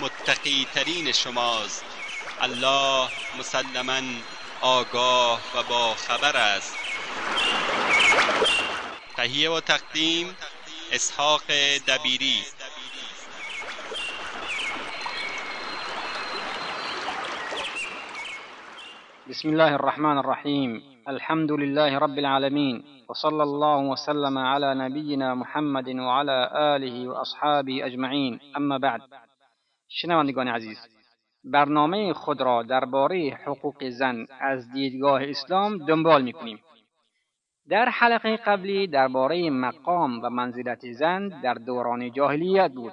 متقی ترین شماست. الله مسلما آگاه و با خبر است. تهیه و تقدیم اسحاق دبیری. بسم الله الرحمن الرحيم الحمد لله رب العالمين وصلى الله وسلم على نبينا محمد وعلى آله وأصحابه أجمعين اما بعد. شنوندگان عزیز برنامه خود را درباره حقوق زن از دیدگاه اسلام دنبال می‌کنیم. در حلقه قبلی درباره مقام و منزلت زن در دوران جاهلیت بود.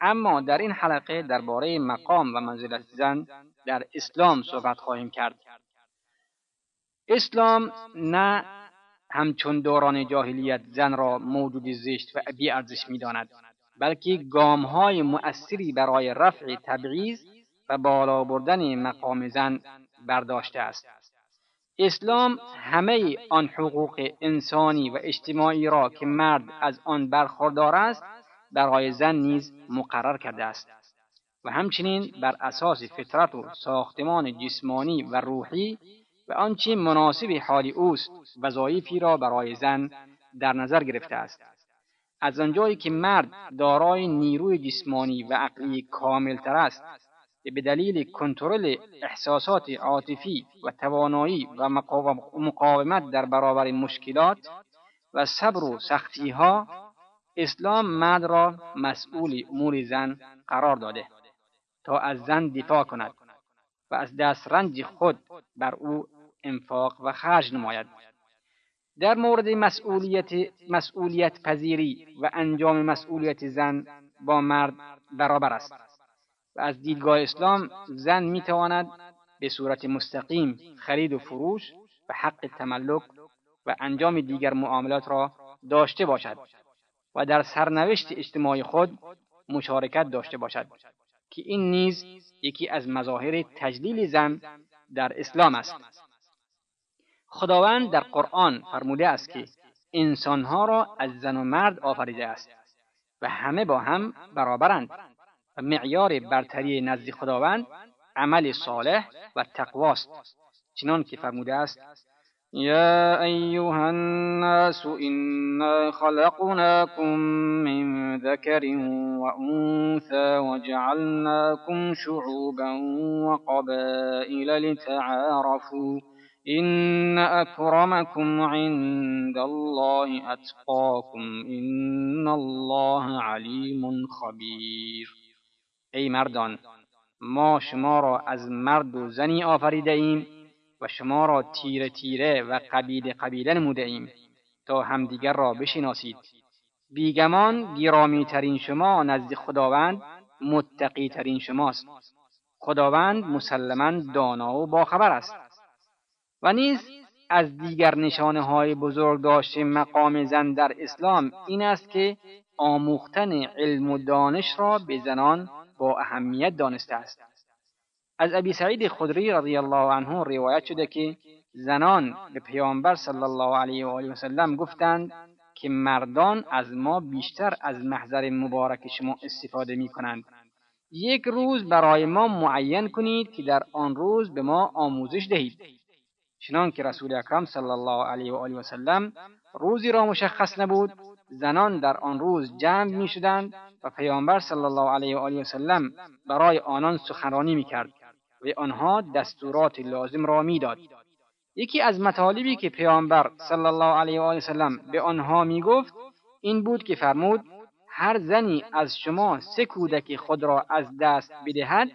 اما در این حلقه درباره مقام و منزلت زن در اسلام صحبت خواهیم کرد. اسلام نه همچون دوران جاهلیت زن را موجود زشت و بی ارزش می‌داند. بلکه گام های مؤثری برای رفع تبعیض و بالا بردن مقام زن برداشته است. اسلام همه آن حقوق انسانی و اجتماعی را که مرد از آن برخوردار است برای زن نیز مقرر کرده است. و همچنین بر اساس فطرت و ساختمان جسمانی و روحی و آنچه مناسب حال اوست وظایفی را برای زن در نظر گرفته است. از آنجایی که مرد دارای نیروی جسمانی و عقلی کاملتر است به دلیل کنترل احساسات عاطفی و توانایی و مقاومت در برابر مشکلات و صبر و سختی ها اسلام مرد را مسئول امور زن قرار داده تا از زن دفاع کند و از دسترنج خود بر او انفاق و خرج نماید. در مورد مسئولیت, مسئولیت پذیری و انجام مسئولیت زن با مرد برابر است. و از دیدگاه اسلام زن می تواند به صورت مستقیم خرید و فروش و حق تملک و انجام دیگر معاملات را داشته باشد و در سرنوشت اجتماعی خود مشارکت داشته باشد که این نیز یکی از مظاهر تجلیل زن در اسلام است. خداوند در قرآن فرموده است که انسانها را از زن و مرد آفریده است و همه با هم برابرند و معیار برتری نزد خداوند عمل صالح و تقواست چنان که فرموده است یا ایها الناس انا خلقناكم من ذكر وانثى وجعلناكم شعوبا وقبائل لتعارفوا إن أكرمكم عند الله اتقاكم إن الله علیم خبیر ای مردان ما شما را از مرد و زنی آفریده ایم و شما را تیره تیره و قبیله قبیله نموده ایم تا همدیگر را بشناسید. بیگمان گرامی ترین شما نزد خداوند متقی ترین شماست. خداوند مسلما دانا و باخبر است. و نیز از دیگر نشانه های بزرگ داشته مقام زن در اسلام این است که آموختن علم و دانش را به زنان با اهمیت دانسته است. از ابی سعید خدری رضی الله عنه روایت شده که زنان به پیامبر صلی الله علیه و آله وسلم گفتند که مردان از ما بیشتر از محضر مبارک شما استفاده می کنند یک روز برای ما معین کنید که در آن روز به ما آموزش دهید. چنان که رسول اکرم صلی الله علیه و آله و سلم روزی را مشخص نبود زنان در آن روز جمع می شدند و پیامبر صلی الله علیه و آله و سلم برای آنان سخنرانی می کرد و آنها دستورات لازم را می‌داد یکی از مطالبی که پیامبر صلی الله علیه و آله وسلم به آنها می‌گفت این بود که فرمود هر زنی از شما سه کودک خود را از دست بدهد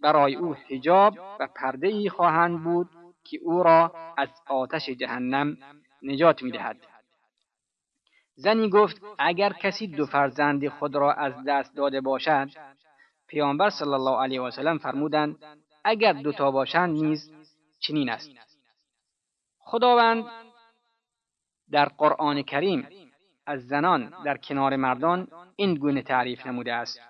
برای او حجاب و پرده ای خواهند بود که او را از آتش جهنم نجات می‌دهد. زنی گفت اگر کسی دو فرزند خود را از دست داده باشد پیامبر صلی الله علیه و سلم فرمودند اگر دوتا باشند نیز چنین است. خداوند در قرآن کریم از زنان در کنار مردان این گونه تعریف نموده است.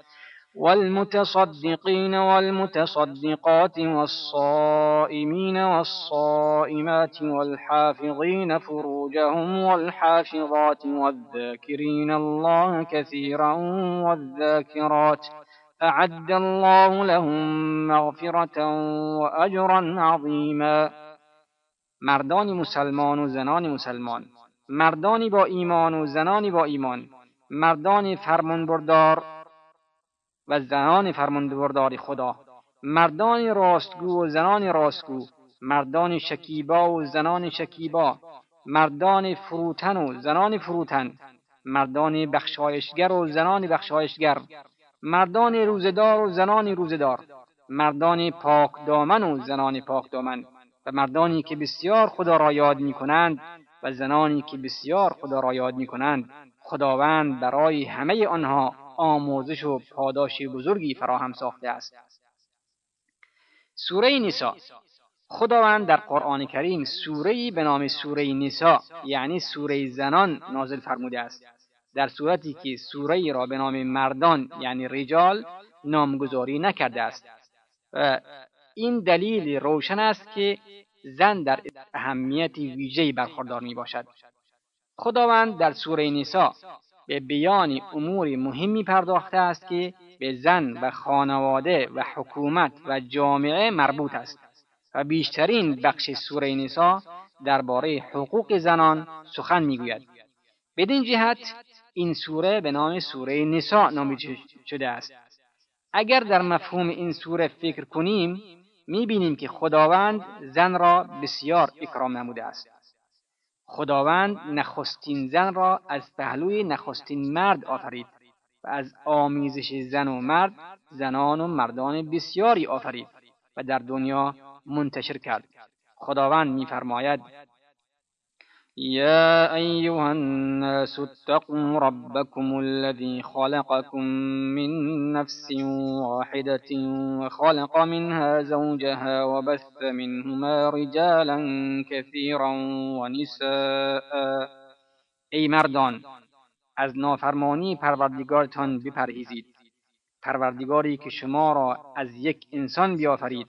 والمتصدقين والمتصدقات والصائمين والصائمات والحافظين فروجهم والحافظات والذاكرين الله كثيرا والذاكرات أعد الله لهم مغفرة وأجرا عظيما. مردان مسلمان و زنان مسلمان مردانی با ایمان و زنانی با ایمان مردان فرمانبردار و زنان فرمانبردار خدا. مردان راستگو و زنان راستگو. مردان شکیبا و زنان شکیبا. مردان فروتن و زنان فروتن. مردان بخشایشگر و زنان بخشایشگر. مردان روزدار و زنان روزدار مردان پاک دامن و زنان پاک دامن. و مردانی که بسیار خدا را یاد می کنند و زنانی که بسیار خدا را یاد می کنند خداوند برای همه آنها آموزش و پاداش بزرگی فراهم ساخته است. سوره نسا خداوند در قرآن کریم سوره به نام سوره نسا یعنی سوره زنان نازل فرموده است. در صورتی که سوره را به نام مردان یعنی رجال نامگذاری نکرده است. و این دلیل روشن است که زن در اهمیت ویژه‌ای برخوردار می باشد خداوند در سوره نسا به بیان امور مهمی پرداخته است که به زن و خانواده و حکومت و جامعه مربوط است و بیشترین بخش سوره نسا درباره حقوق زنان سخن می‌گوید. بدین جهت این سوره به نام سوره نسا نامیده شده است. اگر در مفهوم این سوره فکر کنیم می‌بینیم که خداوند زن را بسیار اکرام نموده است. خداوند نخستین زن را از پهلوی نخستین مرد آفرید و از آمیزش زن و مرد زنان و مردان بسیاری آفرید و در دنیا منتشر کرد. خداوند میفرماید يا أيها الناس اتقوا ربكم الذي خلقكم من نفس واحدة وخلق منها زوجها وبث منهما رجالا كثيرا ونساء. ای مردان از نافرمانی پروردگارتان بپرهیزید. پروردگاری که شما را از یک انسان بیافرید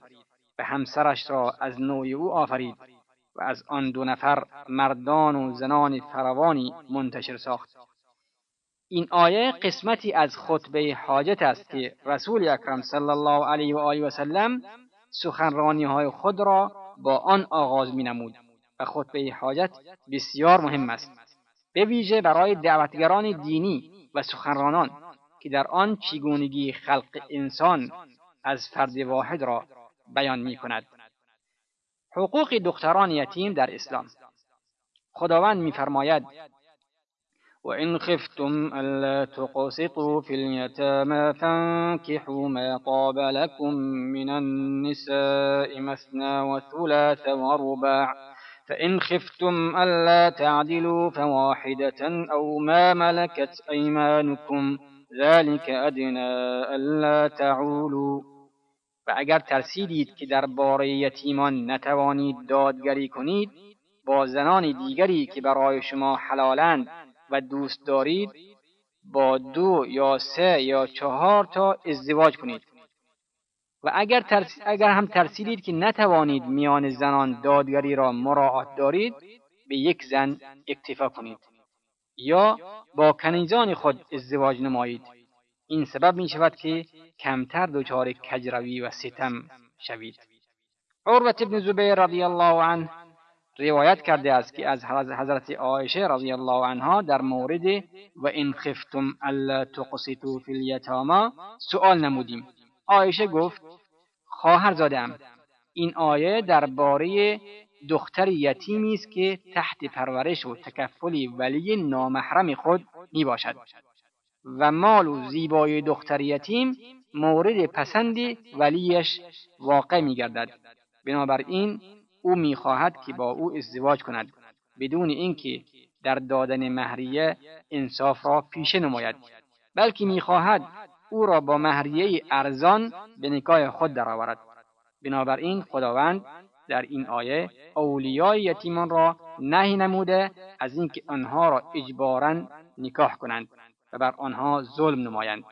و همسرش را از نوع او آفرید. و از آن دو نفر مردان و زنان فراوانی منتشر ساخت. این آیه قسمتی از خطبه حاجت است که رسول اکرم صلی الله علیه و آله و سلم سخنرانی های خود را با آن آغاز می نمود و خطبه حاجت بسیار مهم است به ویژه برای دعوتگران دینی و سخنرانان که در آن چگونگی خلق انسان از فرد واحد را بیان می کند حقوق دختران یتیم در اسلام. خداوند میفرماید وإن خفتم ألا تقسطوا في اليتامى فانكحوا ما طاب لكم من النساء مثنى وثلاث ورباع فإن خفتم ألا تعدلوا فواحدة أو ما ملكت أيمانكم ذلك أدنى ألا تعولوا و اگر ترسیدید که در باره یتیمان نتوانید دادگری کنید با زنان دیگری که برای شما حلالند و دوست دارید با دو یا سه یا چهار تا ازدواج کنید. و اگر, ترس... اگر هم ترسیدید که نتوانید میان زنان دادگری را مراعات دارید به یک زن اکتفا کنید. یا با کنیزان خود ازدواج نمایید. این سبب می شود که کمتر دچار کجروی و ستم شوید. عروت ابن زبیر رضی الله عنه روایت کرده است که از حضرت عایشه رضی الله عنها در مورد و این خفتم الا تقسطوا فی الیتاما سؤال نمودیم. عایشه گفت خواهر زادم این آیه درباره دختر یتیمی است که تحت پرورش و تکفل ولی نامحرم خود می باشد و مال و زیبای دختر یتیم مورد پسند ولیش واقع می گردد بنابراین او می‌خواهد که با او ازدواج کند بدون اینکه در دادن مهریه انصاف را پیشه نماید بلکه می‌خواهد او را با مهریه ارزان به نکاه خود درآورد. بنابراین خداوند در این آیه اولیای یتیمان را نهی نموده از اینکه آنها را اجبارا نکاح کنند. و بر آنها ظلم نمایند.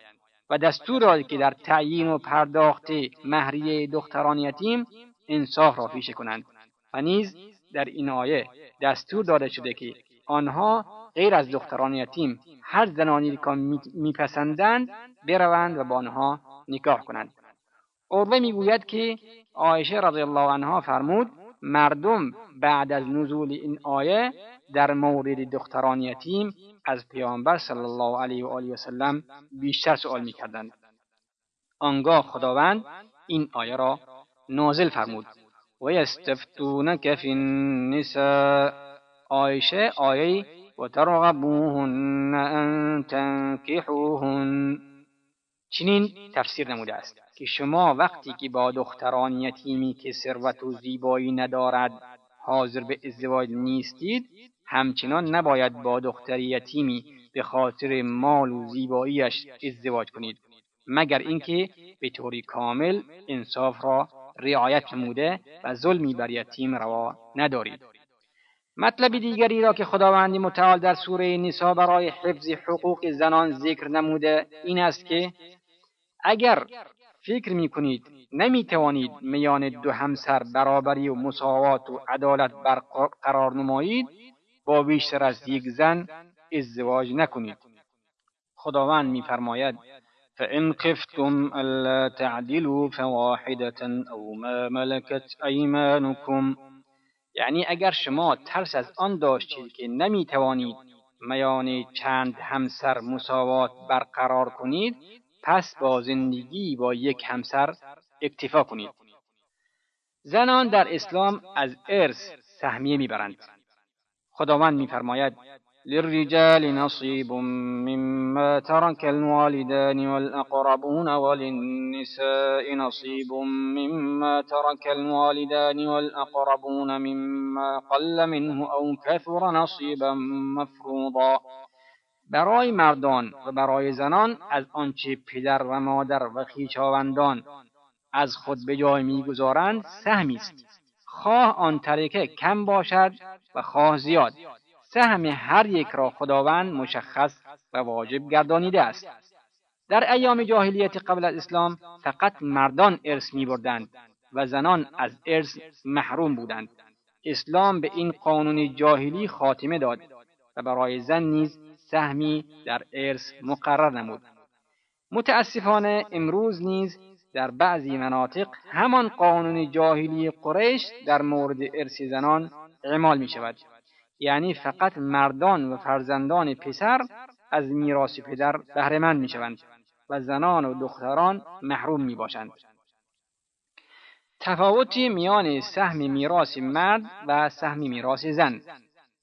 و دستور را که در تعیین و پرداخت مهریه دختران یتیم انصاف را پیشه کنند. و نیز در این آیه دستور داده شده که آنها غیر از دختران یتیم هر زنانی که میپسندند بروند و با آنها نکاح کنند. عروه می‌گوید که عایشه رضی الله عنها فرمود مردم بعد از نزول این آیه در مورد دختران یتیم از پیامبر صلی الله علیه و آله و سلم بیشتر سوال می‌کردند. آنگاه خداوند این آیه را نازل فرمود. و یستفتونک فی النساء آیشه آیه و ترغبوهن ان تنکحوهن چنین تفسیر نموده است که شما وقتی که با دختران یتیمی که ثروت و زیبایی ندارد حاضر به ازدواج نیستید همچنان نباید با دختر یتیمی به خاطر مال و زیباییش ازدواج کنید مگر اینکه به طوری کامل انصاف را رعایت نموده و ظلمی بر یتیم روا ندارید. مطلب دیگری را که خداوند متعال در سوره نسا برای حفظ حقوق زنان ذکر نموده این است که اگر فکر می کنید نمی توانید میان دو همسر برابری و مساوات و عدالت برقرار نمایید با بیشتر از یک زن ازدواج نکنید. خداوند میفرماید فإن خفتم ألا تعدلوا فواحدة أو ما ملكت أيمانكم یعنی اگر شما ترس از آن داشتید که نمی توانید میان چند همسر مساوات برقرار کنید پس با زندگی با یک همسر اکتفا کنید. زنان در اسلام از ارث سهمیه می‌برند. خداوند میفرماید للرجال نصيب مما ترك الوالدان والأقربون وللنساء نصيب مما ترك الوالدان والأقربون مما قل منه أو كثر نصيبا مفروضا برای مردان و برای زنان از آنچه پدر و مادر و خویشاوندان از خود به جای می‌گذارند سهمی است. خواه آن ترکه کم باشد و خواه زیاد. سهم هر یک را خداوند مشخص و واجب گردانیده است. در ایام جاهلیت قبل از اسلام فقط مردان ارث می بردند و زنان از ارث محروم بودند. اسلام به این قانون جاهلی خاتمه داد و برای زن نیز سهمی در ارث مقرر نمود. متاسفانه امروز نیز در بعضی مناطق همان قانون جاهلی قریش در مورد ارث زنان اعمال می شود یعنی فقط مردان و فرزندان پسر از میراث پدر بهرهمند می‌شوند و زنان و دختران محروم می باشند. تفاوتی میان سهم میراث مرد و سهم میراث زن.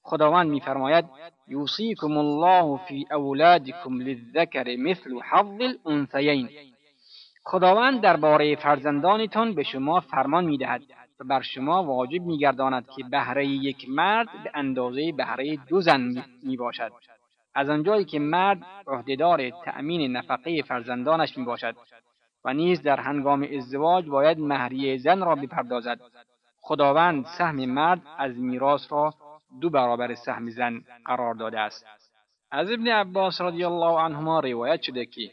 خداوند میفرماید یوصیکم الله فی اولادکم للذکر مثل حظ الانثیین. خداوند درباره فرزندانتان به شما فرمان می‌دهد و بر شما واجب میگرداند که بهره یک مرد به اندازه بهره دو زن می باشد از آنجایی که مرد عهدهدار تأمین نفقه فرزندانش می باشد و نیز در هنگام ازدواج باید مهریه زن را بپردازد. خداوند سهم مرد از میراث را دو برابر سهم زن قرار داده است از ابن عباس رضی الله عنهما روایت شده که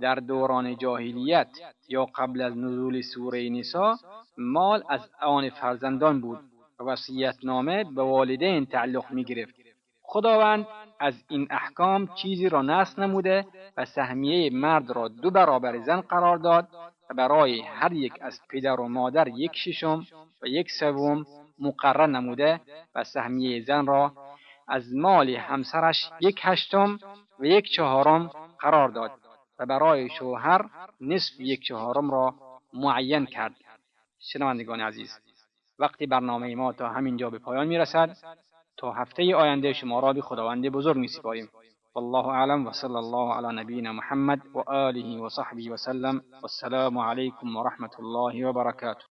در دوران جاهلیت یا قبل از نزول سوره نسا مال از آن فرزندان بود و نامه به والدین تعلق می گرفت. خداوند از این احکام چیزی را نصب نموده و سهمیه مرد را دو برابر زن قرار داد و برای هر یک از پدر و مادر یک ششم و یک سوم مقرر نموده و سهمیه زن را از مال همسرش یک هشتم و یک چهارم قرار داد و برای شوهر نصف یک چهارم را معین کرد. شنوندگان عزیز وقتی برنامه ما تا همین جا به پایان می رسد تا هفته آینده شما را به خداوند بزرگ می سپاریم والله اعلم وصلى الله على نبينا محمد وآله وصحبه وسلم والسلام عليكم ورحمة الله وبركاته